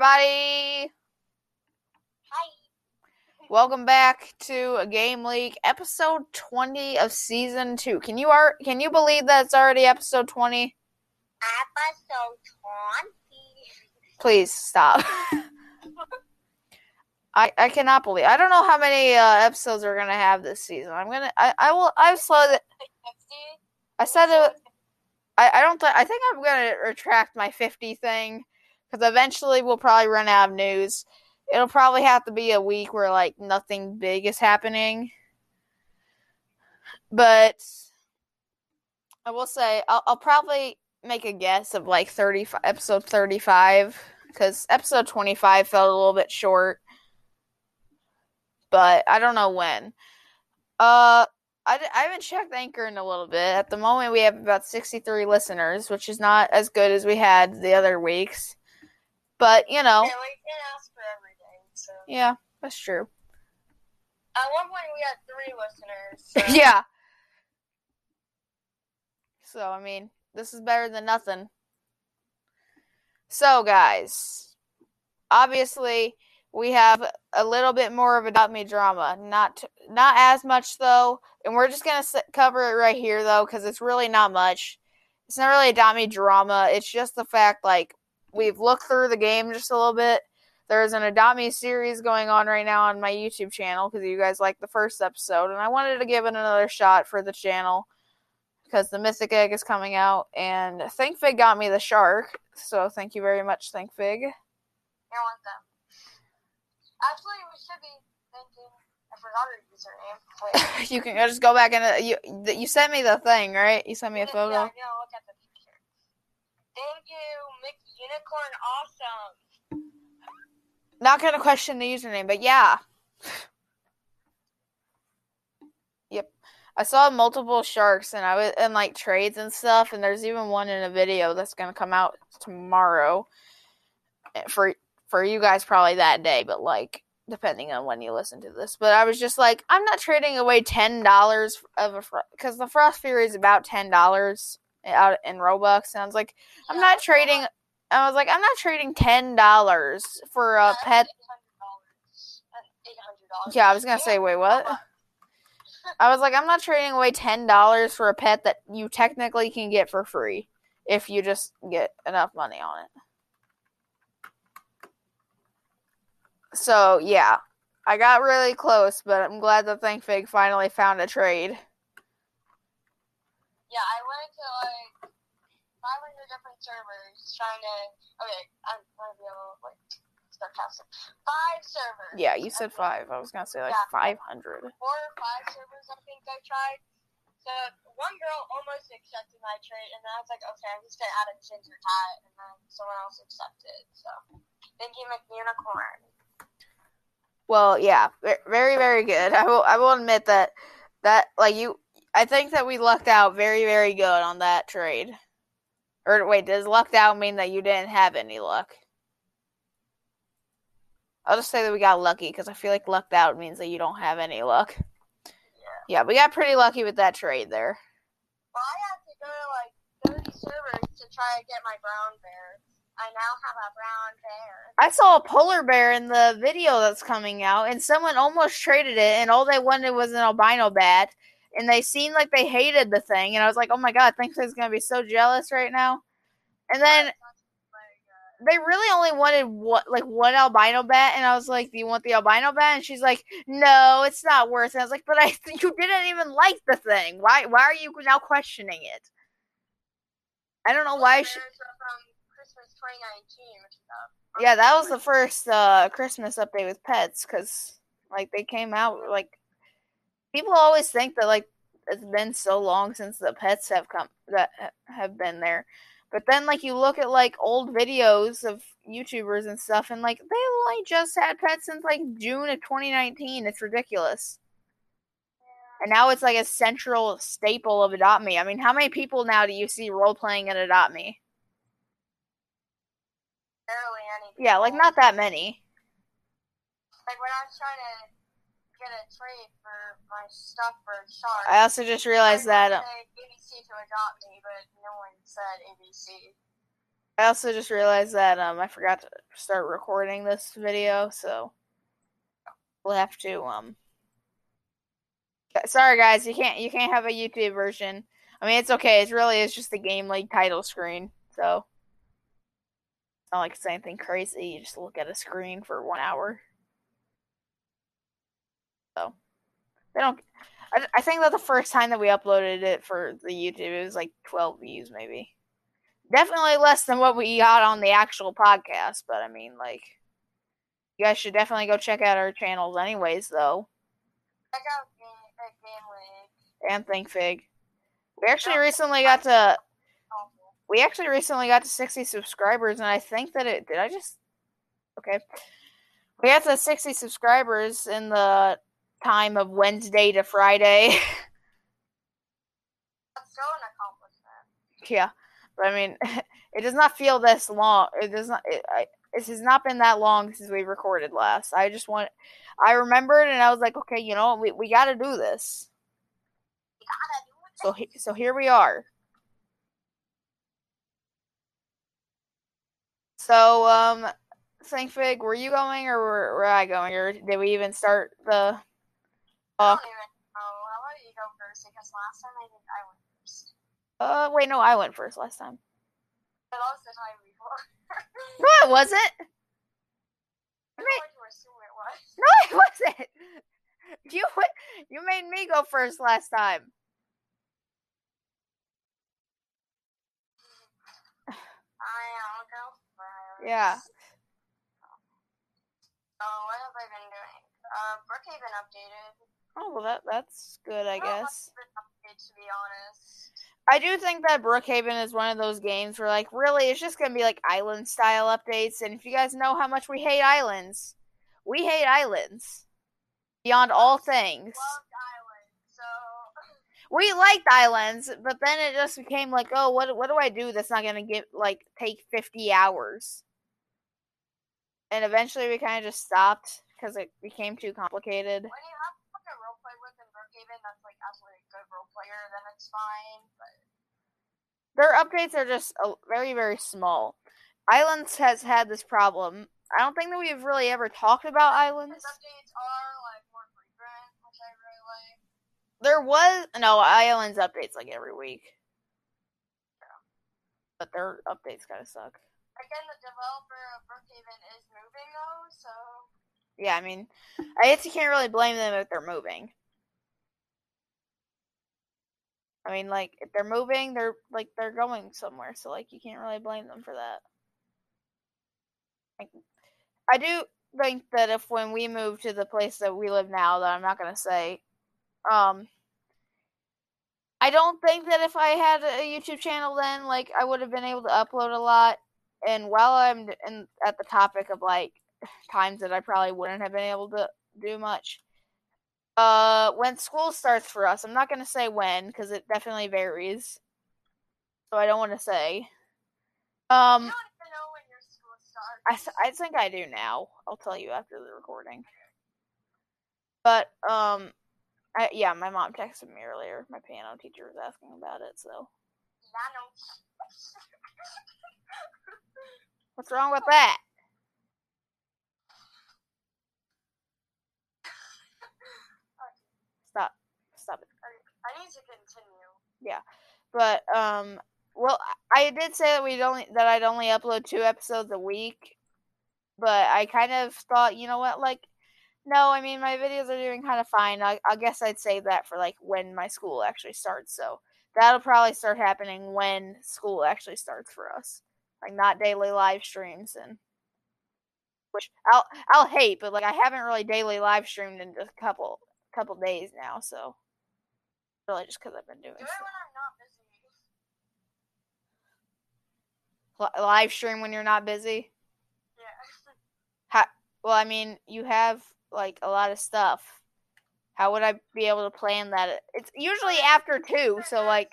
everybody. Hi. Welcome back to a Game League episode 20 of season 2. Can you are can you believe that it's already episode 20? Episode 20. Please stop. I I cannot believe. I don't know how many uh, episodes we're going to have this season. I'm going to I I will I've slowed it. I said it I, I don't th- I think I'm gonna retract my 50 thing because eventually we'll probably run out of news. It'll probably have to be a week where like nothing big is happening. But I will say I'll, I'll probably make a guess of like 30 episode 35 because episode 25 felt a little bit short. But I don't know when. Uh I, I haven't checked Anchor in a little bit. At the moment, we have about 63 listeners, which is not as good as we had the other weeks. But, you know. Yeah, we can ask for everything. So. Yeah, that's true. At one point, we had three listeners. So. yeah. So, I mean, this is better than nothing. So, guys, obviously, we have a little bit more of Adopt Me drama. Not not as much though, and we're just gonna cover it right here though, because it's really not much. It's not really Adopt Me drama. It's just the fact like we've looked through the game just a little bit. There's an Adopt Me series going on right now on my YouTube channel because you guys liked the first episode, and I wanted to give it another shot for the channel because the Mythic Egg is coming out, and ThinkFig got me the shark, so thank you very much, ThinkFig. You're welcome. Actually, we should be thinking. I forgot her username. You can just go back and uh, you you sent me the thing, right? You sent me a photo. Yeah, yeah, look at the. Thank you, McUnicorn. Awesome. Not gonna question the username, but yeah. yep. I saw multiple sharks and I was in like trades and stuff, and there's even one in a video that's gonna come out tomorrow eh, for for you guys probably that day, but like depending on when you listen to this. But I was just like, I'm not trading away ten dollars of a because the Frost Fury is about ten dollars out in Robux, and I was like, I'm not trading. I was like, I'm not trading ten dollars for a pet. Eight hundred dollars. Yeah, I was gonna say, wait, what? I was like, I'm not trading away ten dollars for a pet that you technically can get for free if you just get enough money on it. So yeah, I got really close, but I'm glad that ThinkFig finally found a trade. Yeah, to like 500 different servers trying to. Okay, I'm gonna be a little like sarcastic. Five servers. Yeah, you said five. I was gonna say like Yeah. five hundred. Four or five servers, I think I tried. So one girl almost accepted my trade, and then I was like, okay, I'm just gonna add a ginger tie, and then someone else accepted. So thank you, McUnicorn. Well, yeah, very, very good. I will, I will admit that that like you, I think that we lucked out very, very good on that trade. Or wait, does lucked out mean that you didn't have any luck? I'll just say that we got lucky because I feel like lucked out means that you don't have any luck. Yeah, we got pretty lucky with that trade there. Well, I had to go to like 30 servers to try to get my brown bear. I now have a brown bear. I saw a polar bear in the video that's coming out, and someone almost traded it, and all they wanted was an albino bat, and they seemed like they hated the thing, and I was like, oh my god, he's gonna be so jealous right now. And then they really only wanted what like one albino bat, and I was like, do you want the albino bat? And she's like, no, it's not worth it. I was like, but I you didn't even like the thing. Why why are you now questioning it? I don't know why. She, bears are from Christmas 2019, which is up. Yeah, that was the first uh, Christmas update with pets because like they came out like people always think that like it's been so long since the pets have come that have been there, but then like you look at like old videos of YouTubers and stuff, and like they only just had pets since like June of 2019. It's ridiculous. And now it's like a central staple of Adopt Me. I mean, how many people now do you see role playing in Adopt Me? Barely any. Yeah, like not that many. Like when I was trying to get a for my stuff for Shark. I also just realized that. ABC to adopt me, but no one said ABC. I also just realized that um I forgot to start recording this video, so we'll have to um. Sorry guys, you can't you can't have a YouTube version. I mean it's okay. It's really it's just the game like title screen, so it's not like it's anything crazy. You just look at a screen for one hour. So they don't. I, I think that the first time that we uploaded it for the YouTube, it was like twelve views, maybe. Definitely less than what we got on the actual podcast, but I mean, like, you guys should definitely go check out our channels, anyways. Though, Check out Game, uh, and Think Fig. We actually recently got to we actually recently got to 60 subscribers and i think that it did i just okay we got to 60 subscribers in the time of wednesday to friday. That's still an accomplishment. yeah but i mean it does not feel this long it does not it, I, it has not been that long since we recorded last. I just want i remembered and i was like okay you know we, we got to do this. You gotta do so he, so here we are. So um Think Fig, were you going or were, were I going, or did we even start the? I Uh, don't even know. You go first because last time I think I went first. uh, wait, no, I went first last time. But that was the time before. No, it wasn't. I'm going to assume it was. No, it wasn't. You you made me go first last time. I'll go first. Yeah. So what have I been doing? Uh, Brookhaven updated. Oh well, that that's good, I much guess. to be honest. I do think that Brookhaven is one of those games where, like, really, it's just gonna be like island style updates. And if you guys know how much we hate islands, we hate islands beyond all things. Loved Island, so we liked islands, but then it just became like, oh, what what do I do that's not gonna get like take fifty hours? And eventually, we kind of just stopped because it became too complicated. when you have like a role play with in Brookhaven that's like actually a good role player, then it's fine. But Their updates are just uh, very very small. Islands has had this problem. I don't think that we've really ever talked about islands. updates are like more frequent, which I really like. There was no islands updates like every week, but their updates kind of suck. Again, the developer of Brookhaven is moving though, so Yeah, I mean, I guess you can't really blame them if they're moving. I mean, like if they're moving, they're like they're going somewhere, so like you can't really blame them for that. Like, I do think that if when we move to the place that we live now, that I'm not gonna say, um, I don't think that if I had a YouTube channel then, like I would have been able to upload a lot. And while I'm in, at the topic of like times that I probably wouldn't have been able to do much. Uh, when school starts for us, I'm not gonna say when because it definitely varies. So I don't want to say. Um, don't even know when your school starts. I I think I do now. I'll tell you after the recording. But um, I, yeah, my mom texted me earlier. My piano teacher was asking about it. So what's wrong with that? Stop, stop it. I need to continue. But um, well, I did say that we'd only that I'd only upload two episodes a week, but I kind of thought, you know what, like, no, I mean my videos are doing kind of fine. I, I guess I'd say that for like when my school actually starts. So that'll probably start happening when school actually starts for us, like not daily live streams and. Which I'll I'll hate, but like I haven't really daily live streamed in just a couple couple days now, so really just because I've been doing Do it stuff. when I'm not busy. Li- live stream when you're not busy. Yeah. How, Well, I mean, you have like a lot of stuff. How would I be able to plan that? It's usually after two, so like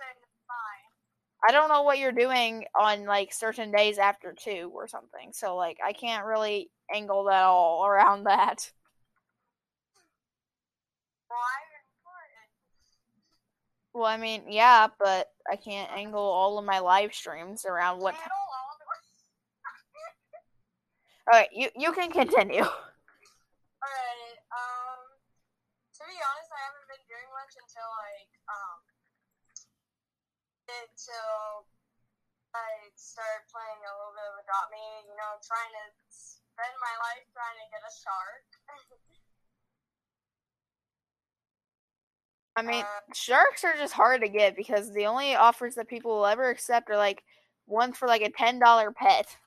I don't know what you're doing on like certain days after two or something. So like I can't really angle that all around that. Important. Well, I mean, yeah, but I can't angle all of my live streams around what. Channel all the. Alright, you, you can continue. Alright, um, to be honest, I haven't been doing much until like, um, until I started playing a little bit of Adopt Me, you know, trying to spend my life trying to get a shark. I mean, Uh, sharks are just hard to get because the only offers that people will ever accept are like one for like a ten dollar pet.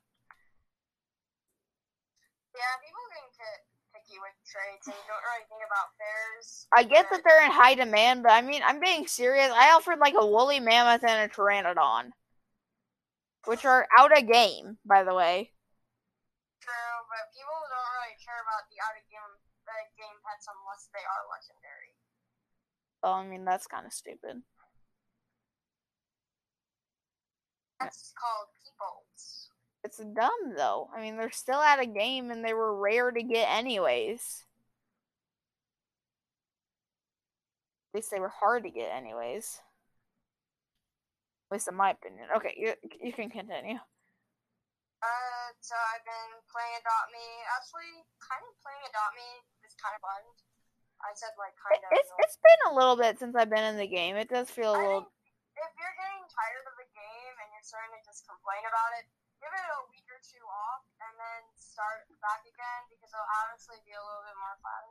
yeah, people can get picky with trades and don't really think about fairs. I get that they're in high demand, but I mean, I'm being serious. I offered like a woolly mammoth and a pteranodon, which are out of game, by the way. True, but people don't really care about the out of game, the game pets unless they are legendary. Oh, I mean, that's kind of stupid. That's called peoples. It's dumb though. I mean, they're still at a game and they were rare to get anyways. At least they were hard to get anyways. At least in my opinion. Okay, you you can continue. Uh, so I've been playing Adopt Me. Actually, kind of playing Adopt Me is kind of fun. I said like kind of. it's it's been a little bit since I've been in the game. It does feel a I little. if you're getting tired of the game and you're starting to just complain about it, give it a week or two off and then start back again because it'll honestly be a little bit more fun.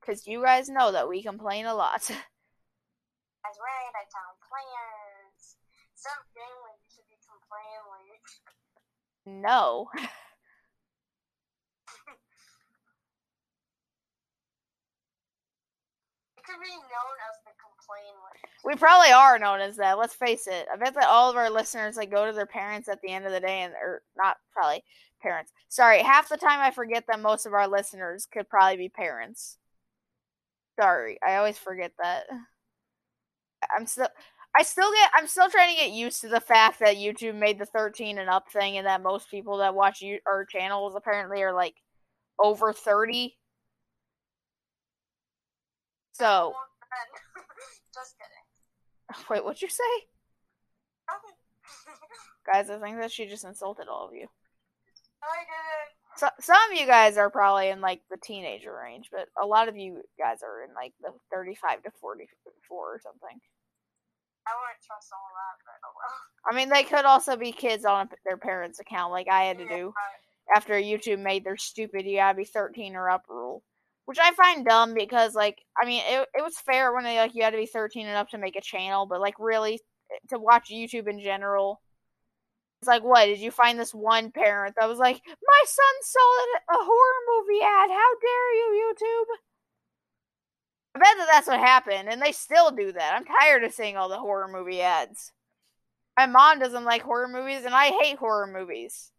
Because you guys know that we complain a lot. That's right, I tell players. Some family you should be complaining. no. It be known as the complain list. We probably are known as that. Let's face it. I bet that all of our listeners like go to their parents at the end of the day, and or not probably parents. Sorry, half the time I forget that most of our listeners could probably be parents. Sorry, I always forget that. I'm still, I still get, I'm still trying to get used to the fact that YouTube made the 13 and up thing, and that most people that watch you, our channels apparently are like over 30. So, just kidding. wait, what'd you say? Nothing. Guys, I think that she just insulted all of you. I didn't. So, some of you guys are probably in like the teenager range, but a lot of you guys are in like the 35 to 44 or something. I wouldn't trust all that, but oh well. I mean, they could also be kids on their parents' account, like I had to do Yeah, after YouTube made their stupid "you gotta be 13 or up" rule, which I find dumb because, like, I mean, it it was fair when they like you had to be 13 and up to make a channel, but like really to watch YouTube in general. It's like, what did you find this one parent that was like, my son saw a horror movie ad? How dare you, YouTube? I bet that that's what happened, and they still do that. I'm tired of seeing all the horror movie ads. My mom doesn't like horror movies, and I hate horror movies.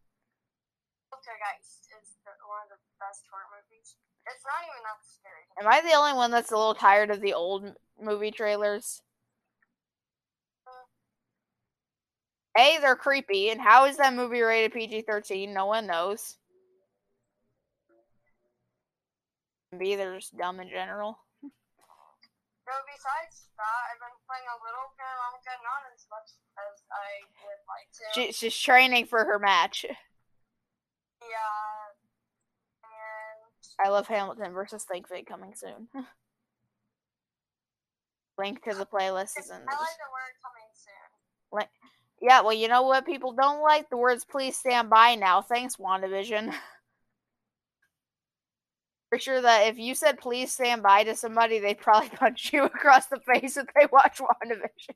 Poltergeist is the, one of the best horror movies. It's not even that scary. Am I the only one that's a little tired of the old movie trailers? Uh. A, they're creepy, and how is that movie rated PG 13? No one knows. And B, they're just dumb in general. So besides that, I've been playing a little Veronica, not as much as I would like to. She, she's training for her match. yeah. I love Hamilton versus ThinkFig coming soon. Link to the playlist is in I like the word coming soon. Link. yeah, well, you know what people don't like? The words please stand by now. Thanks, WandaVision. For sure that if you said please stand by to somebody, they'd probably punch you across the face if they watch WandaVision.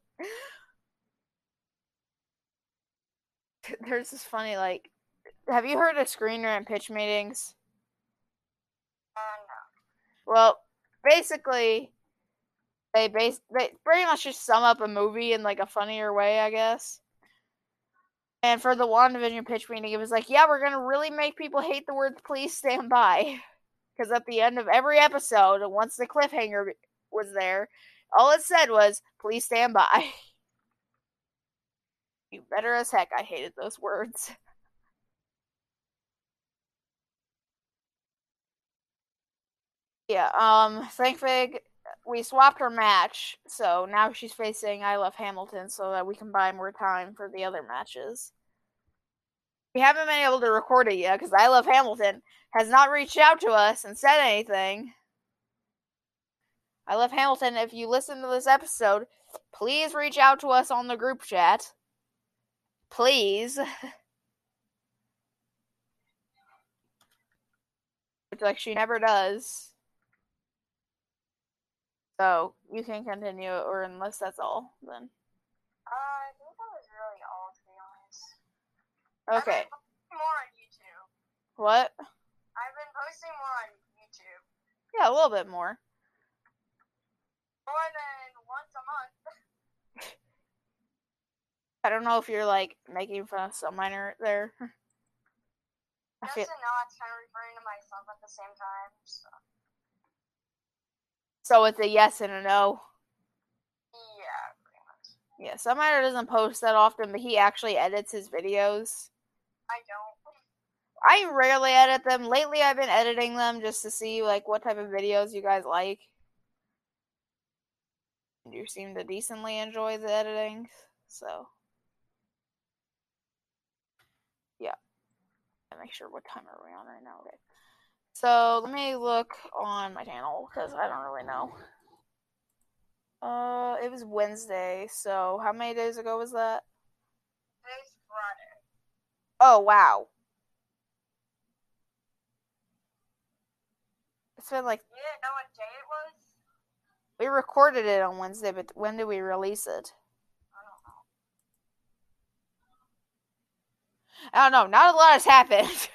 There's this funny, like, have you heard of Screen Rant pitch meetings? Well, basically, they base they pretty much just sum up a movie in like a funnier way, I guess. And for the WandaVision pitch meeting, it was like, yeah, we're gonna really make people hate the words "please stand by," because at the end of every episode, once the cliffhanger was there, all it said was "please stand by." you better as heck, I hated those words. Yeah, um, ThinkFig, we swapped her match, so now she's facing I Love Hamilton so that we can buy more time for the other matches. we haven't been able to record it yet because I Love Hamilton has not reached out to us and said anything. I Love Hamilton, if you listen to this episode, please reach out to us on the group chat. Please. It's like she never does. So you can continue, or unless that's all, then. Uh, I think that was really all, to be honest. Okay. I've been more on YouTube. What? I've been posting more on YouTube. Yeah, a little bit more. More than once a month. I don't know if you're like making fun of some minor there. I Just feel to know it's kind of referring to myself at the same time. So. So it's a yes and a no. Yeah, pretty much. Yeah, minor doesn't post that often, but he actually edits his videos. I don't. I rarely edit them. Lately, I've been editing them just to see like what type of videos you guys like. You seem to decently enjoy the editing, so yeah. Me Make sure what time are we on right now? Okay. So let me look on my channel because I don't really know. Uh, it was Wednesday. So how many days ago was that? Today's Friday. Oh wow. It's been like You didn't know what day it was? we recorded it on Wednesday, but when did we release it? I don't know. I don't know. Not a lot has happened.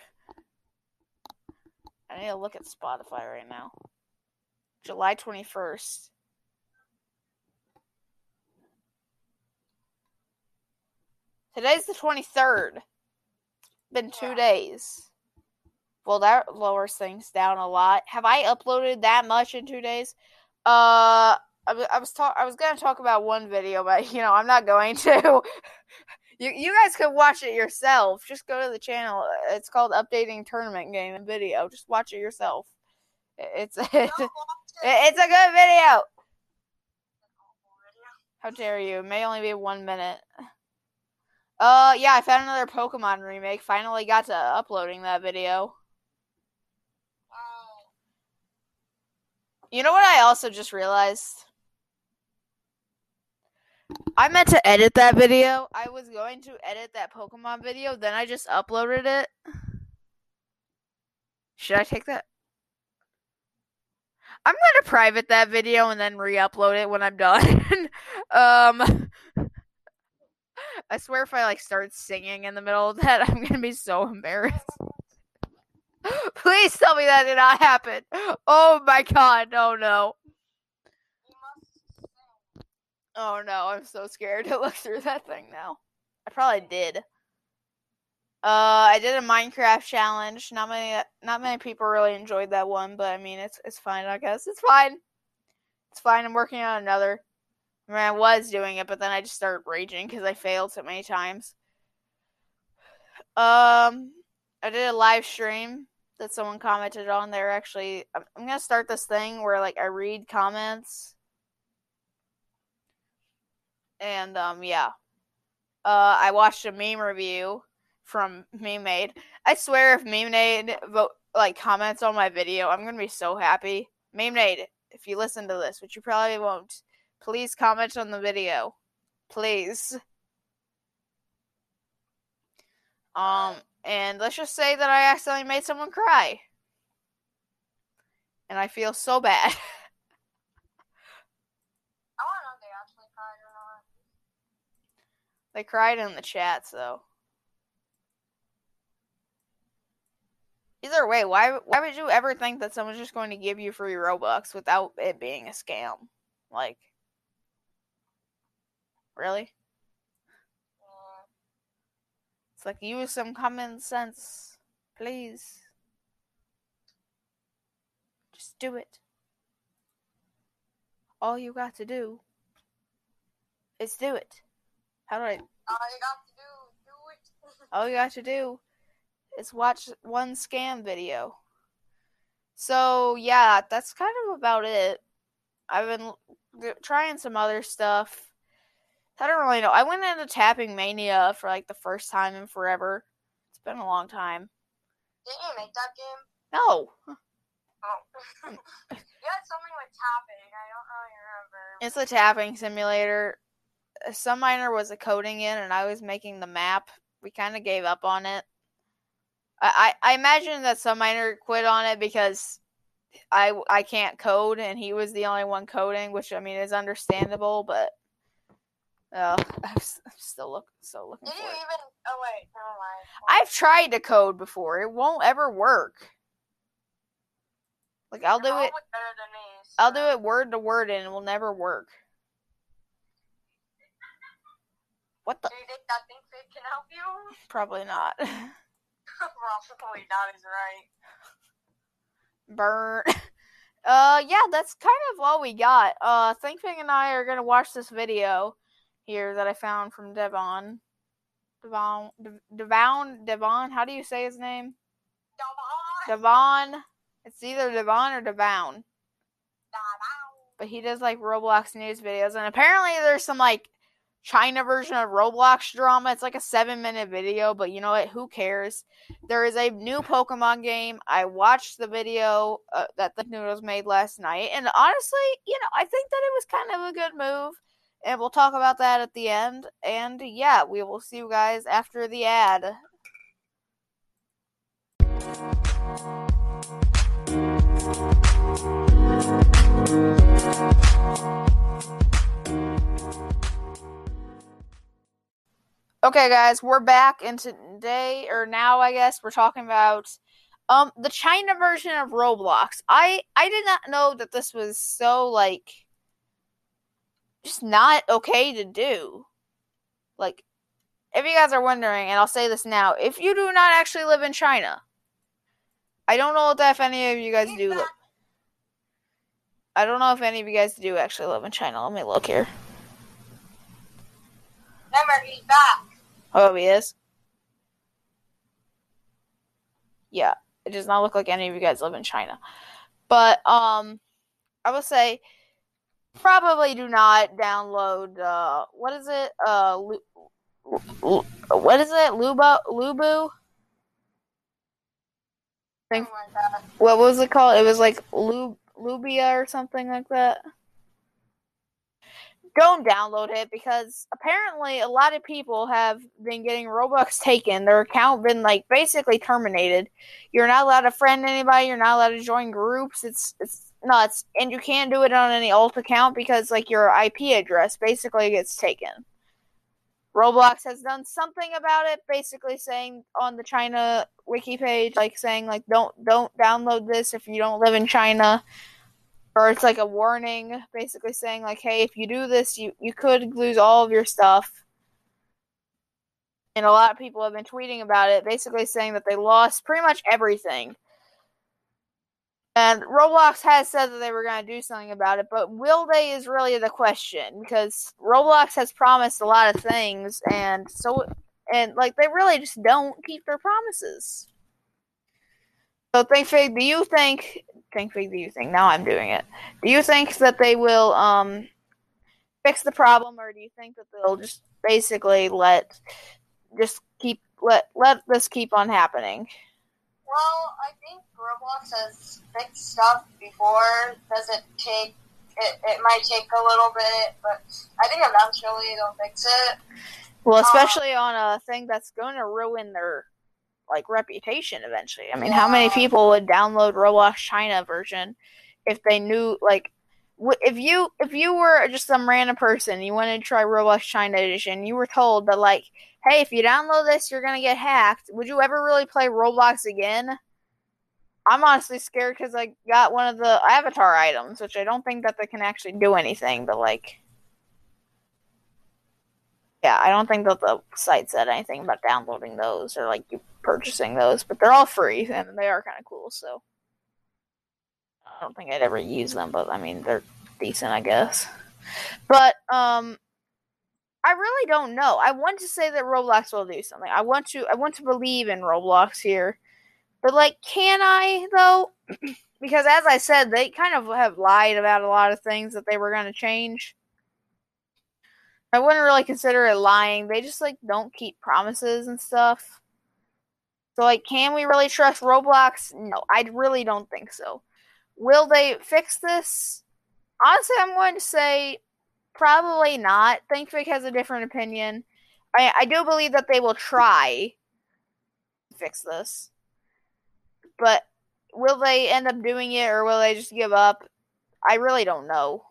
I need to look at Spotify right now. July 21st. Today's the 23rd. Been two Yeah. days. Well, that lowers things down a lot. Have I uploaded that much in two days? Uh, I, I was talk. I was gonna talk about one video, but you know, I'm not going to. you you guys could watch it yourself. Just go to the channel. It's called Updating Tournament Game and Video. Just watch it yourself. It's it's, it. it's a good video. It's an awful video. How dare you? It may only be one minute. Uh, yeah, I found another Pokemon remake. Finally got to uploading that video. Oh, You know what I also just realized? I meant to edit that video. I was going to edit that Pokemon video, then I just uploaded it. Should I take that? I'm to private that video and then re-upload it when I'm done. um I swear if I like start singing in the middle of that, I'm to be so embarrassed. Please tell me that did not happen. Oh my god, no no. you must sing. Oh no, I'm so scared to look through that thing now. I probably did. Uh, I did a Minecraft challenge. Not many, not many people really enjoyed that one, but I mean, it's it's fine. I guess it's fine. It's fine. I'm working on another. I mean, I was doing it, but then I just started raging because I failed so many times. Um, I did a live stream that someone commented on. They're actually, I'm, I'm gonna start this thing where like I read comments and um yeah. Uh i watched a meme review from meme made. I swear if meme made vote like comments on my video i'm gonna be so happy. Meme made if you listen to this which you probably won't please comment on the video. Please. Um and let's just say that i accidentally made someone cry. And i feel so bad I want to know if they actually cried or not. They cried in the chats though. Either way, why why would you ever think that someone's just going to give you free Robux without it being a scam? Like Really? It's like use some common sense, please. Just do it. All you got to do is do it. How do I All you got to do, do it. all you got to do is watch one scam video. So yeah, that's kind of about it. I've been trying some other stuff. I don't really know. I went into Tapping Mania for like the first time in forever. It's been a long time. Didn't you make that game? No, Oh. you had something with tapping. I don't really remember. it's a tapping simulator. Some miner was a coding in, and I was making the map. We kind of gave up on it. I, I I imagine that some miner quit on it because I I can't code, and he was the only one coding, which I mean is understandable, but. Uh, I'm, s- I'm still look, still looking Did you it. even? Oh wait, never mind. I've tried to code before. It won't ever work. Like I'll do it. I'll do it word to word, and it will never work. What the? Do you think fig can help you? Probably not. Probably not. Is right. Burn. Uh, yeah, that's kind of all we got. Uh, ThinkFig and I are gonna watch this video here that I found from Devon. Devon, Devon, Devon. How do you say his name? Devon. Devon. It's either Devon or Devon. but he does like Roblox news videos, and apparently there's some like China version of Roblox drama. It's like a seven minute video, but you know what? Who cares? There is a new Pokemon game. I watched the video uh, that the Noodles made last night, and honestly, you know, I think that it was kind of a good move. And we'll talk about that at the end. And yeah, we will see you guys after the ad. Okay, guys, we're back, and today or now, I guess we're talking about um the China version of Roblox. I I did not know that this was so like just not okay to do. Like, if you guys are wondering, and I'll say this now, if you do not actually live in China, I don't know if any of you guys do. I don't know if any of you guys do actually live in China. Let me look here. Remember, he's back. Oh, he is. Yeah, it does not look like any of you guys live in China. But um, I will say, probably do not download. Uh, what is it? Uh, Lu- Lu- what is it? Lubo, Lubu. Something like that. What was it called? It was like Lub Lubia or something like that. Don't download it because apparently a lot of people have been getting Robux taken. Their account been like basically terminated. You're not allowed to friend anybody. You're not allowed to join groups. It's it's nuts, and you can't do it on any alt account because like your IP address basically gets taken. Roblox has done something about it, basically saying on the China wiki page, like saying like don't don't download this if you don't live in China, or it's like a warning, basically saying like hey if you do this you you could lose all of your stuff. And a lot of people have been tweeting about it, basically saying that they lost pretty much everything. And Roblox has said that they were going to do something about it, but will they is really the question because Roblox has promised a lot of things, and so and like they really just don't keep their promises. So, ThinkFig, do you think? ThinkFig, do you think? Now I'm doing it. Do you think that they will um fix the problem, or do you think that they'll just basically let just keep let let this keep on happening? Well, I think Roblox has fixed stuff before. Does it take? It, it might take a little bit, but I think eventually they'll fix it. Well, especially on a thing that's going to ruin their like reputation eventually. I mean, how many people would download Roblox China version if they knew like if you if you were just some random person, you wanted to try Roblox China edition, you were told that like, hey, if you download this, you're gonna get hacked. Would you ever really play Roblox again? I'm honestly scared because I got one of the avatar items, which I don't think that they can actually do anything, but like. Yeah, I don't think that the site said anything about downloading those or like you purchasing those, but they're all free and they are kind of cool. So I don't think I'd ever use them, but I mean they're decent, I guess. But um, I really don't know. I want to say that Roblox will do something. I want to. I want to believe in Roblox here, but like, can I though? because as I said, they kind of have lied about a lot of things that they were going to change. I wouldn't really consider it lying. They just like don't keep promises and stuff. So, like, can we really trust Roblox? No, I really don't think so. Will they fix this? Honestly, I'm going to say probably not. ThinkFig has a different opinion. I, I do believe that they will try to fix this. But will they end up doing it or will they just give up? I really don't know.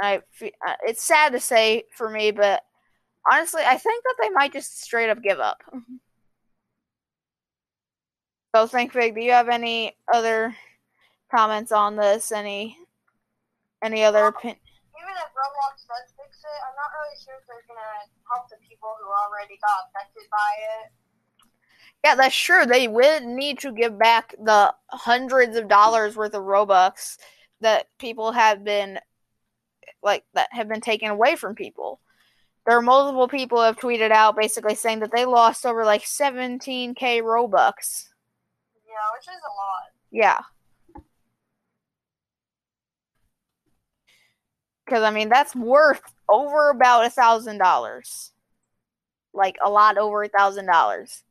I uh, it's sad to say for me, but honestly, I think that they might just straight up give up. so, ThinkFig, do you have any other comments on this? Any any other opinion? Even if Roblox does fix it, I'm not really sure if they're gonna help the people who already got affected by it. Yeah, that's true. They would need to give back the hundreds of dollars worth of Robux that people have been like that have been taken away from people. There are multiple people have tweeted out basically saying that they lost over like 17k Robux. Yeah, which is a lot. Yeah. Because I mean that's worth over about a thousand dollars, like a lot over a thousand dollars.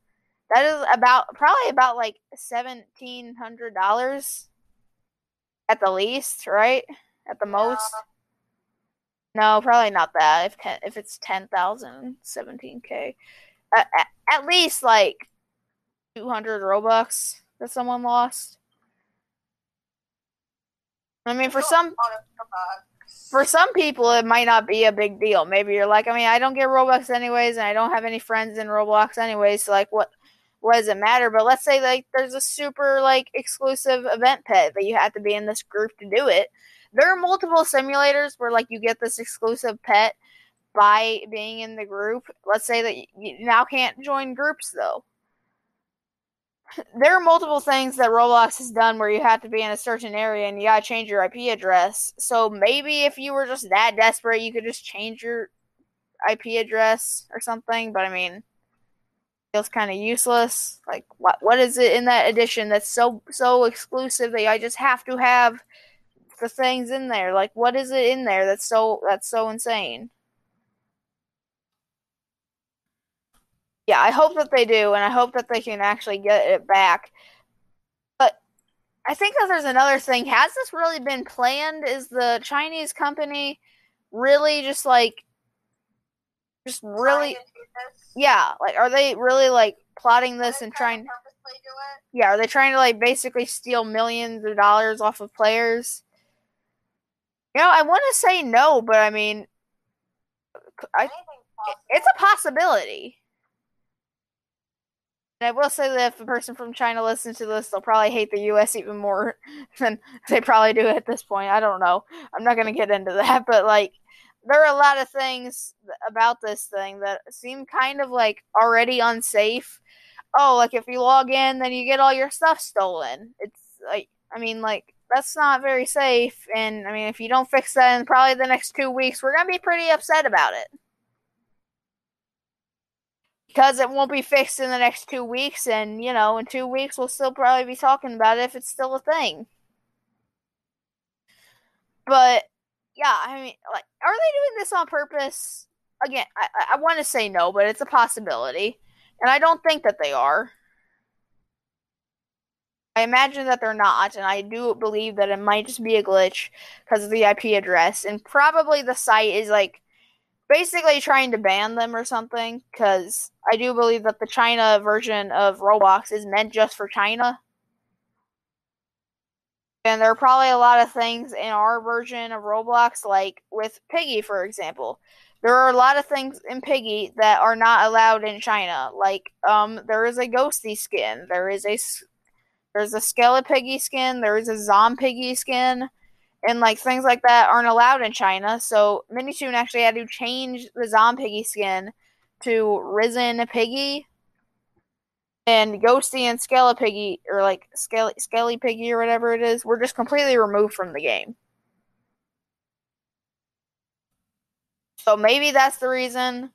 That is about probably about like seventeen hundred dollars at the least, right? At the most. No, probably not that. If ten, if it's 10,000, 17k, at, at, at least like 200 robux that someone lost. I mean, for some for some people, it might not be a big deal. Maybe you're like, I mean, I don't get Robux anyways, and I don't have any friends in Roblox anyways. So like, what what does it matter? But let's say like there's a super like exclusive event pet that you have to be in this group to do it there are multiple simulators where like you get this exclusive pet by being in the group. Let's say that you now can't join groups though. There are multiple things that Roblox has done where you have to be in a certain area and you gotta change your IP address. So maybe if you were just that desperate, you could just change your IP address or something. But I mean, feels kind of useless. Like, what what is it in that edition that's so so exclusive that I just have to have the things in there. Like, what is it in there that's so that's so insane? Yeah, I hope that they do, and I hope that they can actually get it back. But I think that there's another thing. Has this really been planned? Is the Chinese company really just like, just really, yeah, like, are they really like plotting this and trying? Yeah, are they trying to like basically steal millions of dollars off of players? You know, I want to say no, but I mean, I, it's a possibility. And I will say that if a person from China listens to this, they'll probably hate the U.S. even more than they probably do at this point. I don't know. I'm not going to get into that, but like, there are a lot of things about this thing that seem kind of like already unsafe. Oh, like if you log in, then you get all your stuff stolen. It's like, I mean, like, that's not very safe. And I mean, if you don't fix that in probably the next two weeks, we're gonna be pretty upset about it because it won't be fixed in the next two weeks. And you know, in two weeks, we'll still probably be talking about it if it's still a thing. But yeah, I mean, like, are they doing this on purpose? Again, I, I want to say no, but it's a possibility, and I don't think that they are. I imagine that they're not, and I do believe that it might just be a glitch because of the IP address, and probably the site is like basically trying to ban them or something. Because I do believe that the China version of Roblox is meant just for China, and there are probably a lot of things in our version of Roblox, like with Piggy, for example. There are a lot of things in Piggy that are not allowed in China. Like, um, there is a ghosty skin. There is a there's a skeleton Skelepiggy skin. There's a Zompiggy skin. And like things like that aren't allowed in China. So Minitoon actually had to change the Zompiggy skin to Risen Piggy. And Ghosty and Skelepiggy, or like Skelly, Skelly Piggy or whatever it is, were just completely removed from the game. So maybe that's the reason.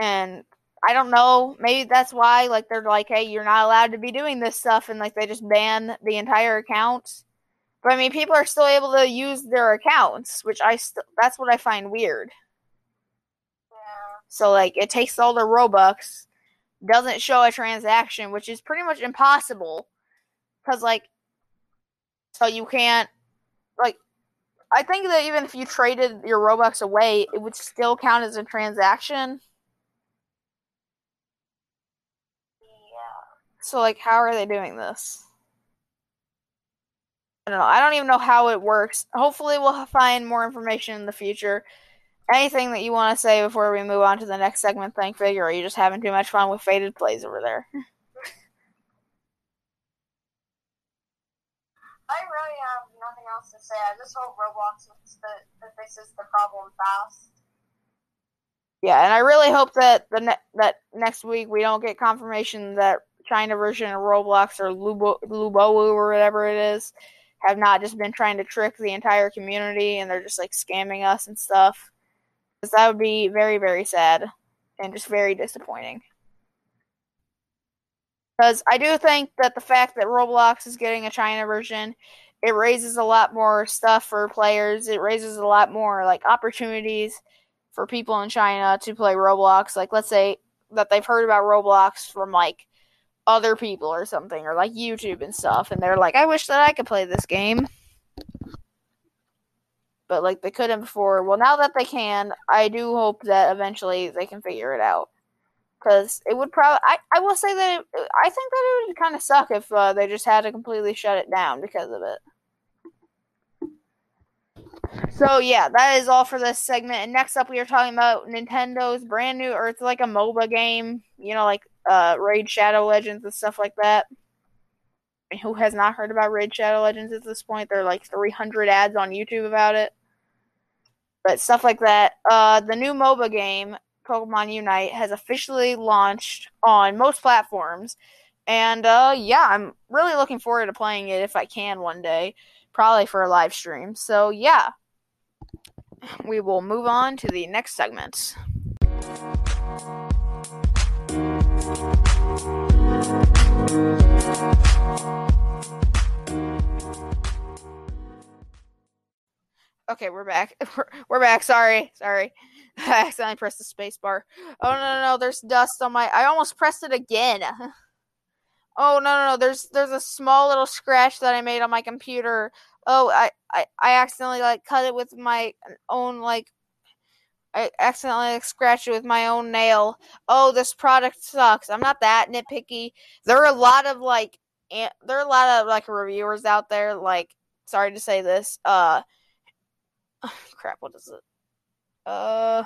And I don't know. Maybe that's why, like, they're like, hey, you're not allowed to be doing this stuff, and like they just ban the entire account. But I mean, people are still able to use their accounts, which I st- that's what I find weird. Yeah. So like, it takes all the robux, doesn't show a transaction, which is pretty much impossible. Because, like, so you can't, like, I think that even if you traded your Robux away, it would still count as a transaction. Yeah. So, like, how are they doing this? I don't know. I don't even know how it works. Hopefully, we'll find more information in the future. Anything that you want to say before we move on to the next segment, Thank Figure, or are you just having too much fun with faded plays over there? I really have nothing else to say. I just hope Roblox the, fixes the problem fast. Yeah, and I really hope that the ne- that next week we don't get confirmation that China version of Roblox or Lubo- Lubowu or whatever it is have not just been trying to trick the entire community and they're just like scamming us and stuff. Because that would be very, very sad and just very disappointing. Because I do think that the fact that Roblox is getting a China version, it raises a lot more stuff for players. It raises a lot more like opportunities for people in China to play Roblox. Like let's say that they've heard about Roblox from like other people or something or like YouTube and stuff and they're like I wish that I could play this game. But like they couldn't before. Well, now that they can, I do hope that eventually they can figure it out because it would probably. I, I will say that it, I think that it would kind of suck if uh, they just had to completely shut it down because of it. So yeah, that is all for this segment. And next up, we are talking about Nintendo's brand new, or it's like a MOBA game. You know, like uh, Raid Shadow Legends and stuff like that. Who has not heard about Raid Shadow Legends at this point? There are like 300 ads on YouTube about it. But stuff like that. Uh, the new MOBA game Pokemon Unite has officially launched on most platforms. And uh, yeah, I'm really looking forward to playing it if I can one day, probably for a live stream. So yeah, we will move on to the next segments. Okay, we're back. We're, we're back. Sorry, sorry. I accidentally pressed the space bar. Oh no, no, no, there's dust on my I almost pressed it again. Oh no, no, no, there's there's a small little scratch that I made on my computer. Oh, I I, I accidentally like cut it with my own like I accidentally like, scratched it with my own nail. Oh, this product sucks. I'm not that nitpicky. There are a lot of like there are a lot of like reviewers out there like sorry to say this. Uh crap, what is it? Uh,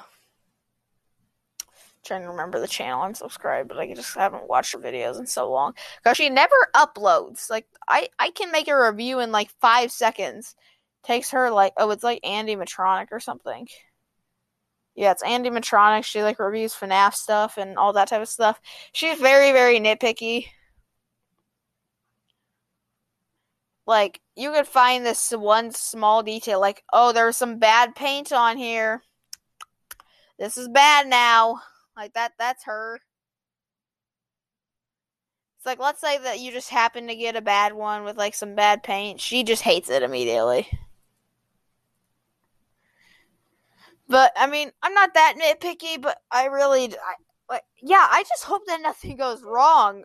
trying to remember the channel I'm subscribed, but I just haven't watched her videos in so long. Cause she never uploads. Like I, I can make a review in like five seconds. Takes her like oh, it's like Andy Matronic or something. Yeah, it's Andy Matronic. She like reviews FNAF stuff and all that type of stuff. She's very, very nitpicky. Like you could find this one small detail, like oh, there's some bad paint on here this is bad now. Like that that's her. It's like let's say that you just happen to get a bad one with like some bad paint. She just hates it immediately. But I mean, I'm not that nitpicky, but I really I, like yeah, I just hope that nothing goes wrong.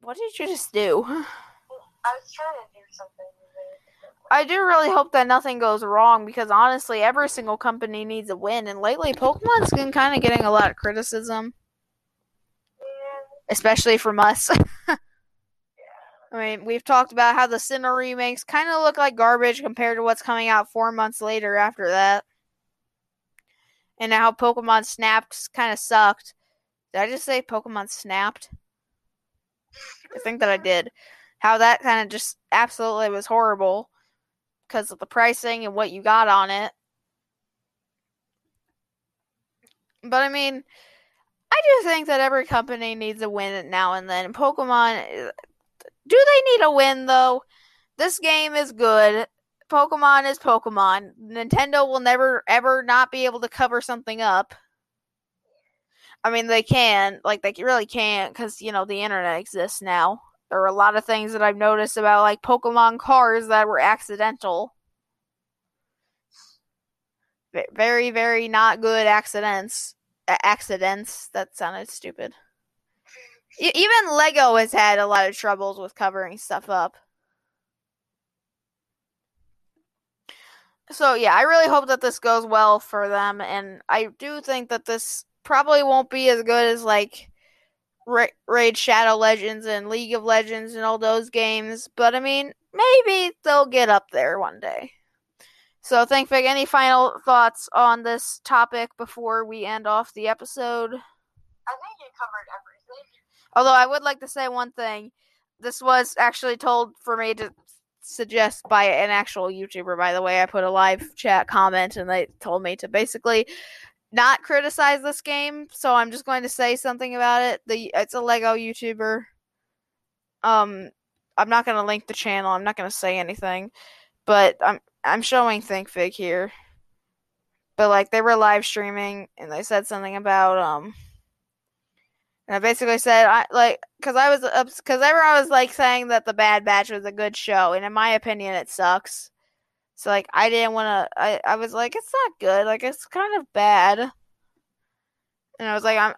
What did you just do? I was trying to do something. I do really hope that nothing goes wrong because honestly, every single company needs a win, and lately Pokemon's been kind of getting a lot of criticism, especially from us. I mean, we've talked about how the Sinnoh remakes kind of look like garbage compared to what's coming out four months later after that, and how Pokemon Snapped kind of sucked. Did I just say Pokemon Snapped? I think that I did. How that kind of just absolutely was horrible because of the pricing and what you got on it. But I mean, I do think that every company needs a win now and then. Pokemon, do they need a win though? This game is good. Pokemon is Pokemon. Nintendo will never ever not be able to cover something up. I mean, they can, like they really can't, because you know the internet exists now. There are a lot of things that I've noticed about like Pokemon cars that were accidental. Very, very not good accidents. Accidents. That sounded stupid. Even Lego has had a lot of troubles with covering stuff up. So yeah, I really hope that this goes well for them, and I do think that this probably won't be as good as like Ra- Raid Shadow Legends and League of Legends and all those games, but I mean, maybe they'll get up there one day. So, ThinkFig, any final thoughts on this topic before we end off the episode? I think you covered everything. Although I would like to say one thing. This was actually told for me to suggest by an actual YouTuber, by the way. I put a live chat comment and they told me to basically not criticize this game. So I'm just going to say something about it. The it's a Lego YouTuber. Um I'm not going to link the channel. I'm not going to say anything. But I'm I'm showing ThinkFig here. But like they were live streaming and they said something about um and I basically said I like cuz I was cuz everyone was like saying that the Bad Batch was a good show and in my opinion it sucks. So like I didn't want to I I was like it's not good. Like it's kind of bad. And I was like I'm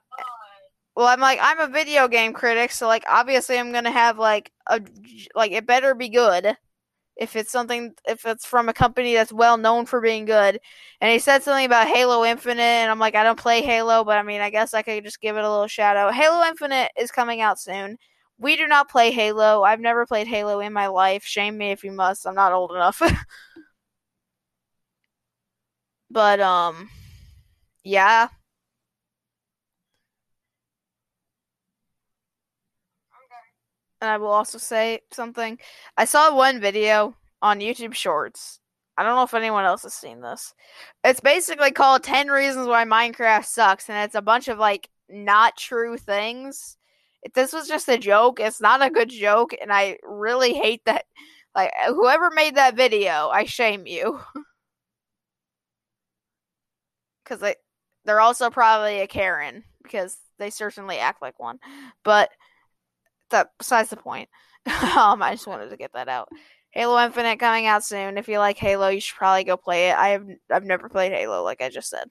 well I'm like I'm a video game critic so like obviously I'm to have like a like it better be good if it's something if it's from a company that's well known for being good. And he said something about Halo Infinite and I'm like I don't play Halo, but I mean I guess I could just give it a little shout out. Halo Infinite is coming out soon. We do not play Halo. I've never played Halo in my life. Shame me if you must. I'm not old enough. but um yeah. And I will also say something. I saw one video on YouTube Shorts. I don't know if anyone else has seen this. It's basically called 10 Reasons Why Minecraft Sucks, and it's a bunch of like not true things. This was just a joke, it's not a good joke, and I really hate that. Like, whoever made that video, I shame you. Because they, they're also probably a Karen, because they certainly act like one. But that besides the point. um, I just wanted to get that out. Halo Infinite coming out soon. If you like Halo, you should probably go play it. I have I've never played Halo, like I just said.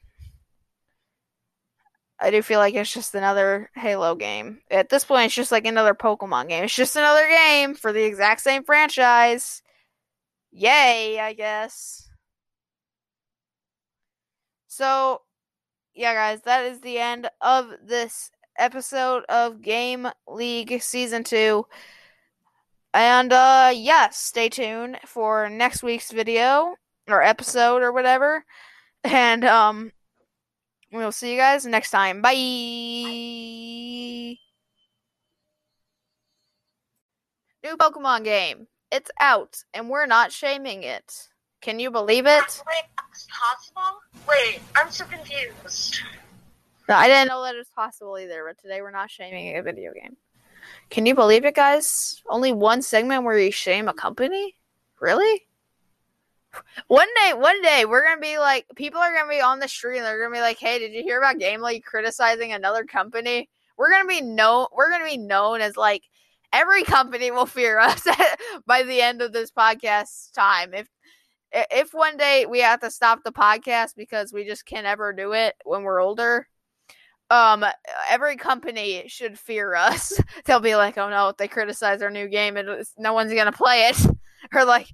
I do feel like it's just another Halo game. At this point, it's just like another Pokemon game. It's just another game for the exact same franchise. Yay, I guess. So, yeah, guys, that is the end of this episode of Game League Season 2. And uh yes, stay tuned for next week's video or episode or whatever. And um we'll see you guys next time. Bye. New Pokemon game. It's out and we're not shaming it. Can you believe it? Wait, possible? Wait, I'm so confused. No, I didn't know that it was possible either, but today we're not shaming a video game. Can you believe it, guys? Only one segment where you shame a company? Really? One day, one day, we're gonna be like, people are gonna be on the street and they're gonna be like, "Hey, did you hear about Gamely criticizing another company?" We're gonna be known. We're gonna be known as like every company will fear us by the end of this podcast time. If if one day we have to stop the podcast because we just can't ever do it when we're older, um every company should fear us they'll be like oh no if they criticize our new game and no one's gonna play it or like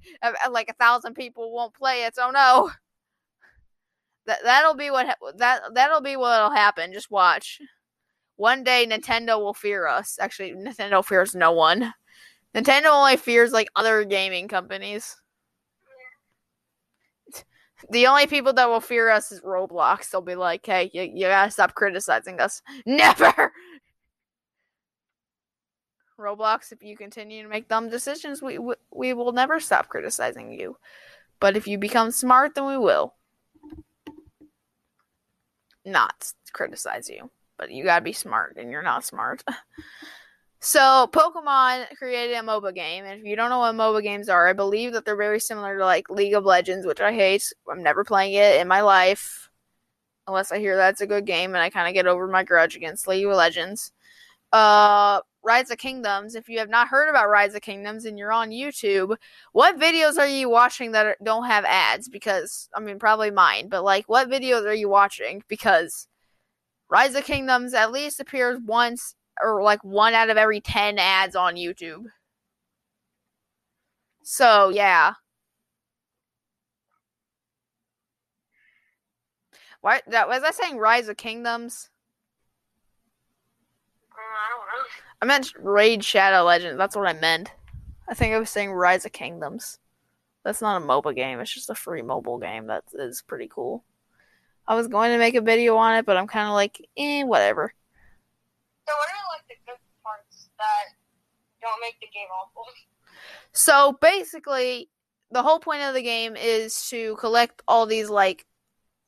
like a thousand people won't play it oh no that that'll be what that that'll be what'll happen just watch one day nintendo will fear us actually nintendo fears no one nintendo only fears like other gaming companies the only people that will fear us is Roblox. They'll be like, "Hey, you, you gotta stop criticizing us." Never. Roblox, if you continue to make dumb decisions, we, we we will never stop criticizing you. But if you become smart, then we will not criticize you. But you gotta be smart, and you're not smart. So Pokemon created a MOBA game, and if you don't know what MOBA games are, I believe that they're very similar to like League of Legends, which I hate. I'm never playing it in my life, unless I hear that's a good game, and I kind of get over my grudge against League of Legends. Uh, Rise of Kingdoms. If you have not heard about Rise of Kingdoms and you're on YouTube, what videos are you watching that don't have ads? Because I mean, probably mine, but like, what videos are you watching? Because Rise of Kingdoms at least appears once or like one out of every 10 ads on YouTube. So, yeah. Why that was I saying Rise of Kingdoms? Uh, I don't know. I meant Raid Shadow Legends. That's what I meant. I think I was saying Rise of Kingdoms. That's not a MOBA game. It's just a free mobile game that is pretty cool. I was going to make a video on it, but I'm kind of like, eh, whatever. So what are like the good parts that don't make the game awful? So basically, the whole point of the game is to collect all these like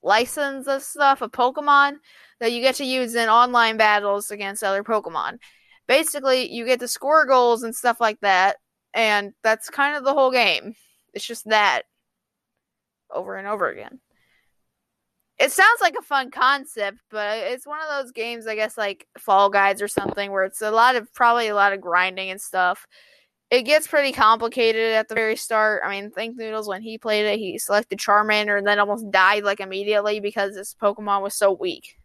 license of stuff of Pokemon that you get to use in online battles against other Pokemon. Basically, you get to score goals and stuff like that, and that's kind of the whole game. It's just that over and over again. It sounds like a fun concept, but it's one of those games, I guess, like Fall Guys or something, where it's a lot of probably a lot of grinding and stuff it gets pretty complicated at the very start. I mean, Thinknoodles when he played it, he selected Charmander and then almost died like immediately because his Pokemon was so weak.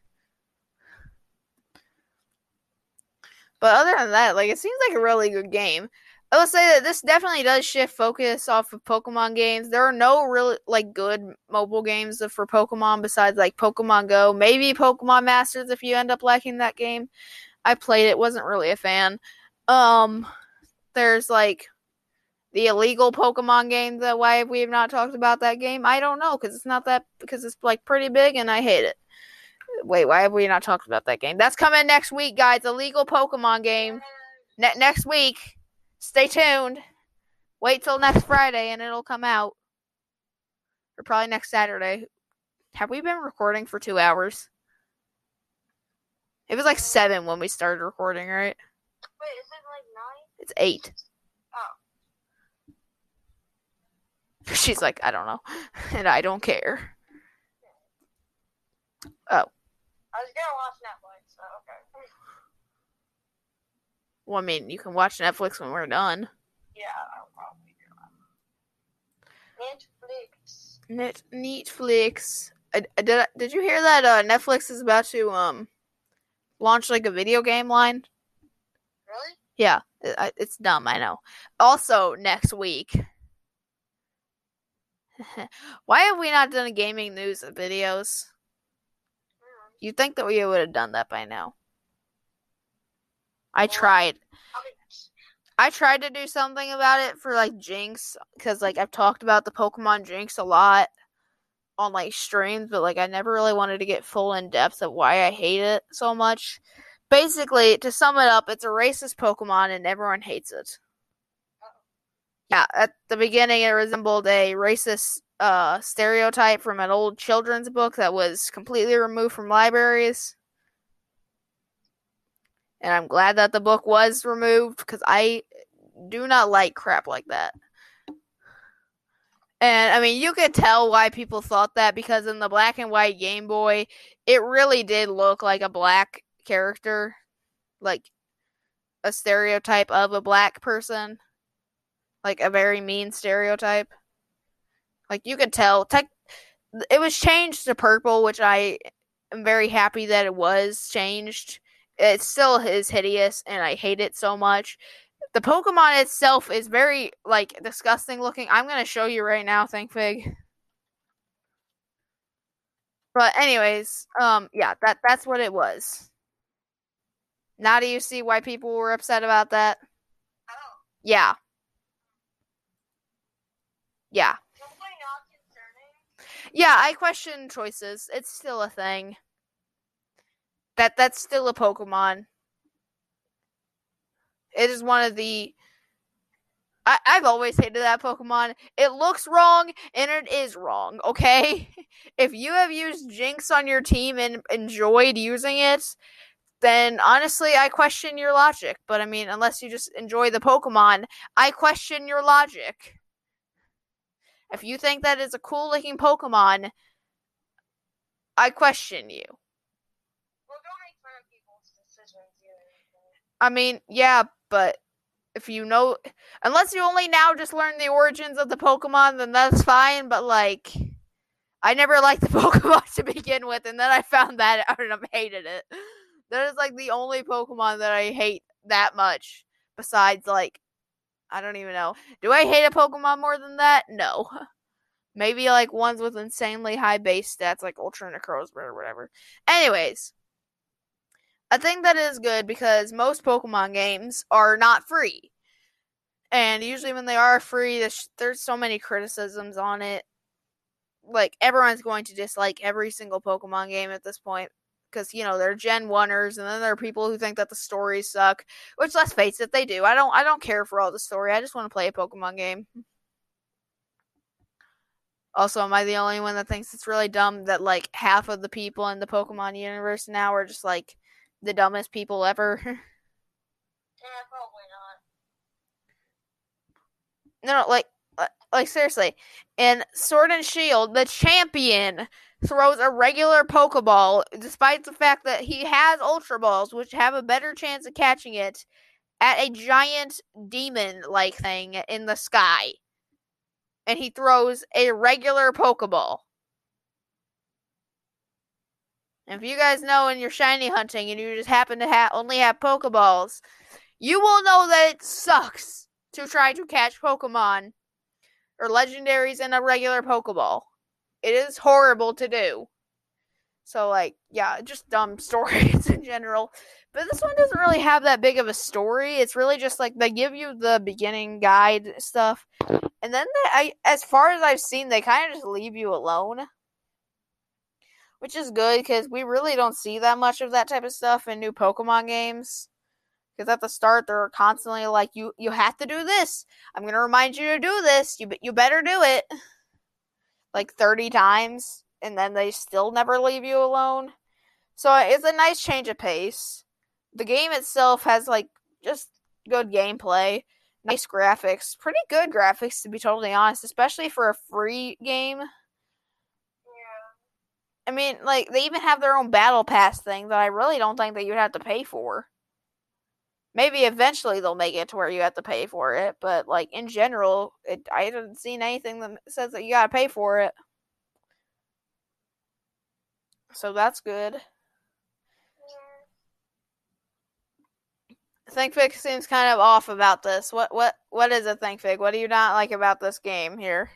But other than that, like it seems like a really good game. I will say that this definitely does shift focus off of Pokemon games. There are no really like good mobile games for Pokemon besides like Pokemon Go, maybe Pokemon Masters if you end up liking that game. I played it, wasn't really a fan. Um there's like the illegal Pokemon game. That why have we have not talked about that game? I don't know because it's not that because it's like pretty big and I hate it. Wait, why have we not talked about that game? That's coming next week, guys. A legal Pokemon game ne- next week. Stay tuned. Wait till next Friday and it'll come out, or probably next Saturday. Have we been recording for two hours? It was like seven when we started recording, right? Wait, is it like nine? It's eight. Oh. She's like, I don't know. And I don't care. Oh. I was gonna watch Netflix, so okay. Well, I mean, you can watch Netflix when we're done. Yeah, I'll probably do that. Netflix. Net Netflix. I, I- did I- did you hear that uh, Netflix is about to um launch like a video game line? Really? Yeah, it, I- it's dumb, I know. Also, next week. Why have we not done gaming news videos? You'd think that we would have done that by now. I tried. I I tried to do something about it for like Jynx because like I've talked about the Pokemon Jynx a lot on like streams, but like I never really wanted to get full in depth of why I hate it so much. Basically, to sum it up, it's a racist Pokemon and everyone hates it. Oh. Yeah, at the beginning it resembled a racist uh stereotype from an old children's book that was completely removed from libraries. And I'm glad that the book was removed because I do not like crap like that. And I mean, you could tell why people thought that because in the black and white Game Boy, it really did look like a black character, like a stereotype of a black person, like a very mean stereotype. Like you could tell, tech, it was changed to purple, which I am very happy that it was changed. It still is hideous, and I hate it so much the Pokemon itself is very like disgusting looking. I'm gonna show you right now, ThinkFig. But anyways, um, yeah, that that's what it was. Now do you see why people were upset about that? oh, Yeah. Yeah. Yeah, I question choices. It's still a thing. That that's still a Pokemon. It is one of the. I, I've always hated that Pokemon. It looks wrong and it is wrong, okay? If you have used Jynx on your team and enjoyed using it, then honestly, I question your logic. But I mean, unless you just enjoy the Pokemon, I question your logic. If you think that is a cool looking Pokemon, I question you. Well, don't make fun of people's decisions either. I mean, yeah, but if you know, unless you only now just learn the origins of the Pokemon, then that's fine. But like, I never liked the Pokemon to begin with, and then I found that out and I hated it. That is like the only Pokemon that I hate that much. Besides, like, I don't even know. Do I hate a Pokemon more than that? No. Maybe like ones with insanely high base stats, like Ultra Necrozma or whatever. Anyways, I think that is good because most Pokemon games are not free. And usually, when they are free, there's, there's so many criticisms on it. Like, everyone's going to dislike every single Pokemon game at this point because you know they're Gen Oneers, and then there are people who think that the stories suck. Which, let's face it, they do. I don't. I don't care for all the story. I just want to play a Pokemon game. Also, am I the only one that thinks it's really dumb that like half of the people in the Pokemon universe now are just like the dumbest people ever? Yeah, probably not. no, no, like, like seriously, in Sword and Shield, the champion throws a regular Pokeball, despite the fact that he has Ultra Balls, which have a better chance of catching it, at a giant demon-like thing in the sky and he throws a regular Pokeball. If you guys know and you're shiny hunting and you just happen to have only have Pokeballs, you will know that it sucks to try to catch Pokemon or legendaries in a regular Pokeball. It is horrible to do. So like, yeah, just dumb stories in general. But this one doesn't really have that big of a story. It's really just like they give you the beginning guide stuff and then they, I, as far as I've seen, they kind of just leave you alone, which is good because we really don't see that much of that type of stuff in new Pokemon games. Because at the start, they're constantly like, "You, you have to do this. I'm gonna remind you to do this. You, you better do it." Like thirty times, and then they still never leave you alone. So uh, it's a nice change of pace. The game itself has like just good gameplay nice graphics, pretty good graphics to be totally honest, especially for a free game. Yeah. I mean, like they even have their own battle pass thing that I really don't think that you'd have to pay for. Maybe eventually they'll make it to where you have to pay for it, but like in general, it, I haven't seen anything that says that you gotta pay for it. So that's good. ThinkFig seems kind of off about this. What what what is a ThinkFig? What do you not like about this game here?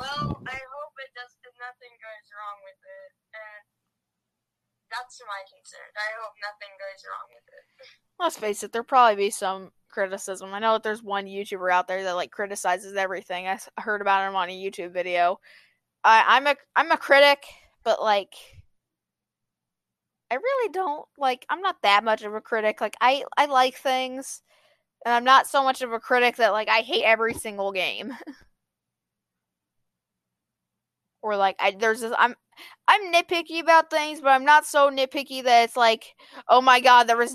Well, I hope it does that's my concern. I hope nothing goes wrong with it. Let's face it, there'll probably be some criticism. I know that there's one YouTuber out there that like criticizes everything. I heard about him on a YouTube video. I, I'm a I'm a critic, but like I really don't like I'm not that much of a critic. Like I I like things and I'm not so much of a critic that like I hate every single game. or like I there's this I'm I'm nitpicky about things, but I'm not so nitpicky that it's like, oh my god, there was